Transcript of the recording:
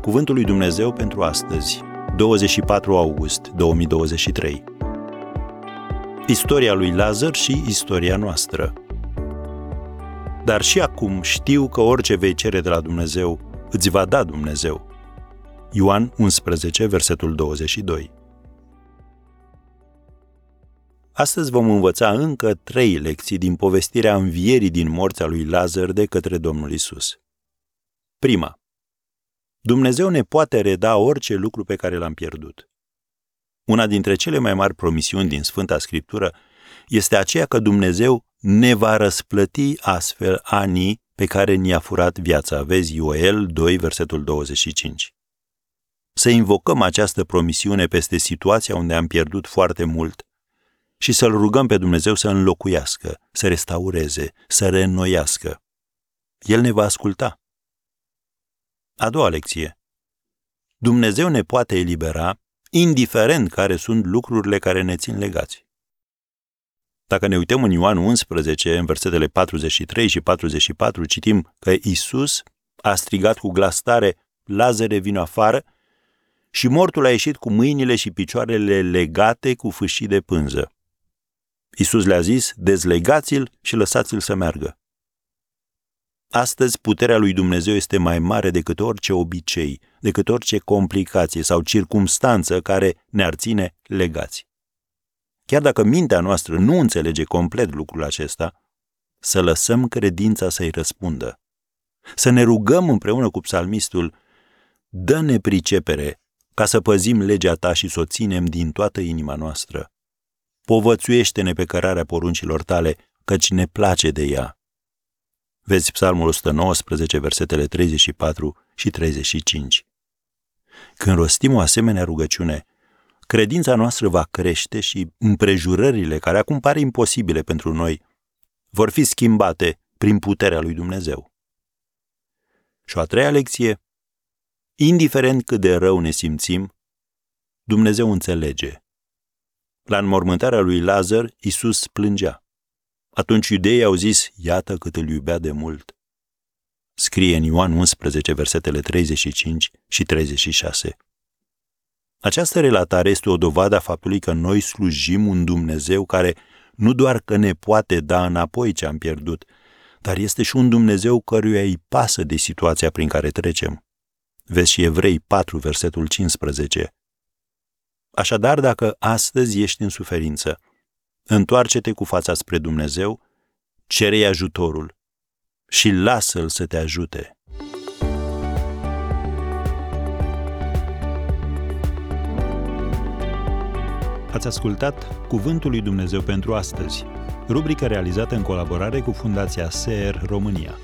Cuvântul lui Dumnezeu pentru astăzi, 24 august 2023. Istoria lui Lazar și istoria noastră. Dar și acum știu că orice vei cere de la Dumnezeu, îți va da Dumnezeu. Ioan 11, versetul 22. Astăzi vom învăța încă trei lecții din povestirea învierii din morța lui Lazar de către Domnul Isus. Prima. Dumnezeu ne poate reda orice lucru pe care l-am pierdut. Una dintre cele mai mari promisiuni din Sfânta Scriptură este aceea că Dumnezeu ne va răsplăti astfel anii pe care ni-a furat viața. Vezi Ioel 2, versetul 25. Să invocăm această promisiune peste situația unde am pierdut foarte mult și să-L rugăm pe Dumnezeu să înlocuiască, să restaureze, să reînnoiască. El ne va asculta. A doua lecție. Dumnezeu ne poate elibera, indiferent care sunt lucrurile care ne țin legați. Dacă ne uităm în Ioan 11, în versetele 43 și 44, citim că Isus a strigat cu glas tare, Lazare, vino afară, și mortul a ieșit cu mâinile și picioarele legate cu fâșii de pânză. Isus le-a zis, dezlegați-l și lăsați-l să meargă. Astăzi, puterea lui Dumnezeu este mai mare decât orice obicei, decât orice complicație sau circumstanță care ne-ar ține legați. Chiar dacă mintea noastră nu înțelege complet lucrul acesta, să lăsăm credința să-i răspundă. Să ne rugăm împreună cu psalmistul, dă-ne pricepere ca să păzim legea ta și să o ținem din toată inima noastră. Povățuiește-ne pe cărarea poruncilor tale, căci ne place de ea. Vezi Psalmul 119, versetele 34 și 35. Când rostim o asemenea rugăciune, credința noastră va crește și împrejurările care acum pare imposibile pentru noi vor fi schimbate prin puterea lui Dumnezeu. Și o a treia lecție, indiferent cât de rău ne simțim, Dumnezeu înțelege. La înmormântarea lui Lazar, Isus plângea. Atunci iudeii au zis, iată cât îl iubea de mult. Scrie în Ioan 11, versetele 35 și 36. Această relatare este o dovadă a faptului că noi slujim un Dumnezeu care nu doar că ne poate da înapoi ce am pierdut, dar este și un Dumnezeu căruia îi pasă de situația prin care trecem. Vezi și Evrei 4, versetul 15. Așadar, dacă astăzi ești în suferință, întoarce-te cu fața spre Dumnezeu, cere-i ajutorul și lasă-l să te ajute. Ați ascultat Cuvântul lui Dumnezeu pentru astăzi, rubrica realizată în colaborare cu Fundația SER România.